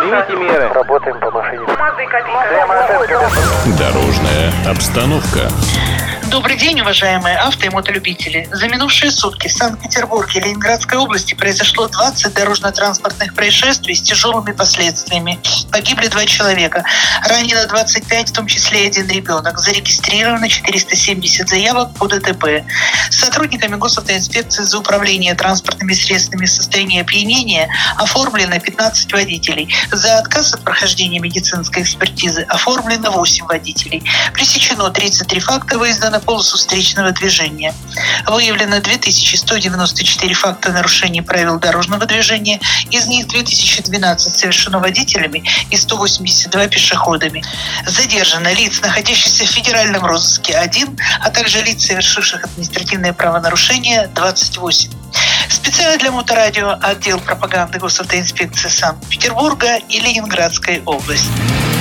Примите меры. Работаем по машине. Дорожная обстановка. Добрый день, уважаемые авто и мотолюбители. За минувшие сутки в Санкт-Петербурге и Ленинградской области произошло 20 дорожно-транспортных происшествий с тяжелыми последствиями. Погибли два человека. Ранено 25, в том числе один ребенок. Зарегистрировано 470 заявок по ДТП. Сотрудниками госавтоинспекции за управление транспортными средствами в состоянии опьянения оформлено 15 водителей. За отказ от прохождения медицинской экспертизы оформлено 8 водителей. Пресечено 33 факта выезда на полосу встречного движения. Выявлено 2194 факта нарушений правил дорожного движения. Из них 2012 совершено водителями и 182 пешеходами. Задержано лиц, находящихся в федеральном розыске 1, а также лиц, совершивших административное правонарушение 28. Специально для Моторадио отдел пропаганды госавтоинспекции Санкт-Петербурга и Ленинградской области.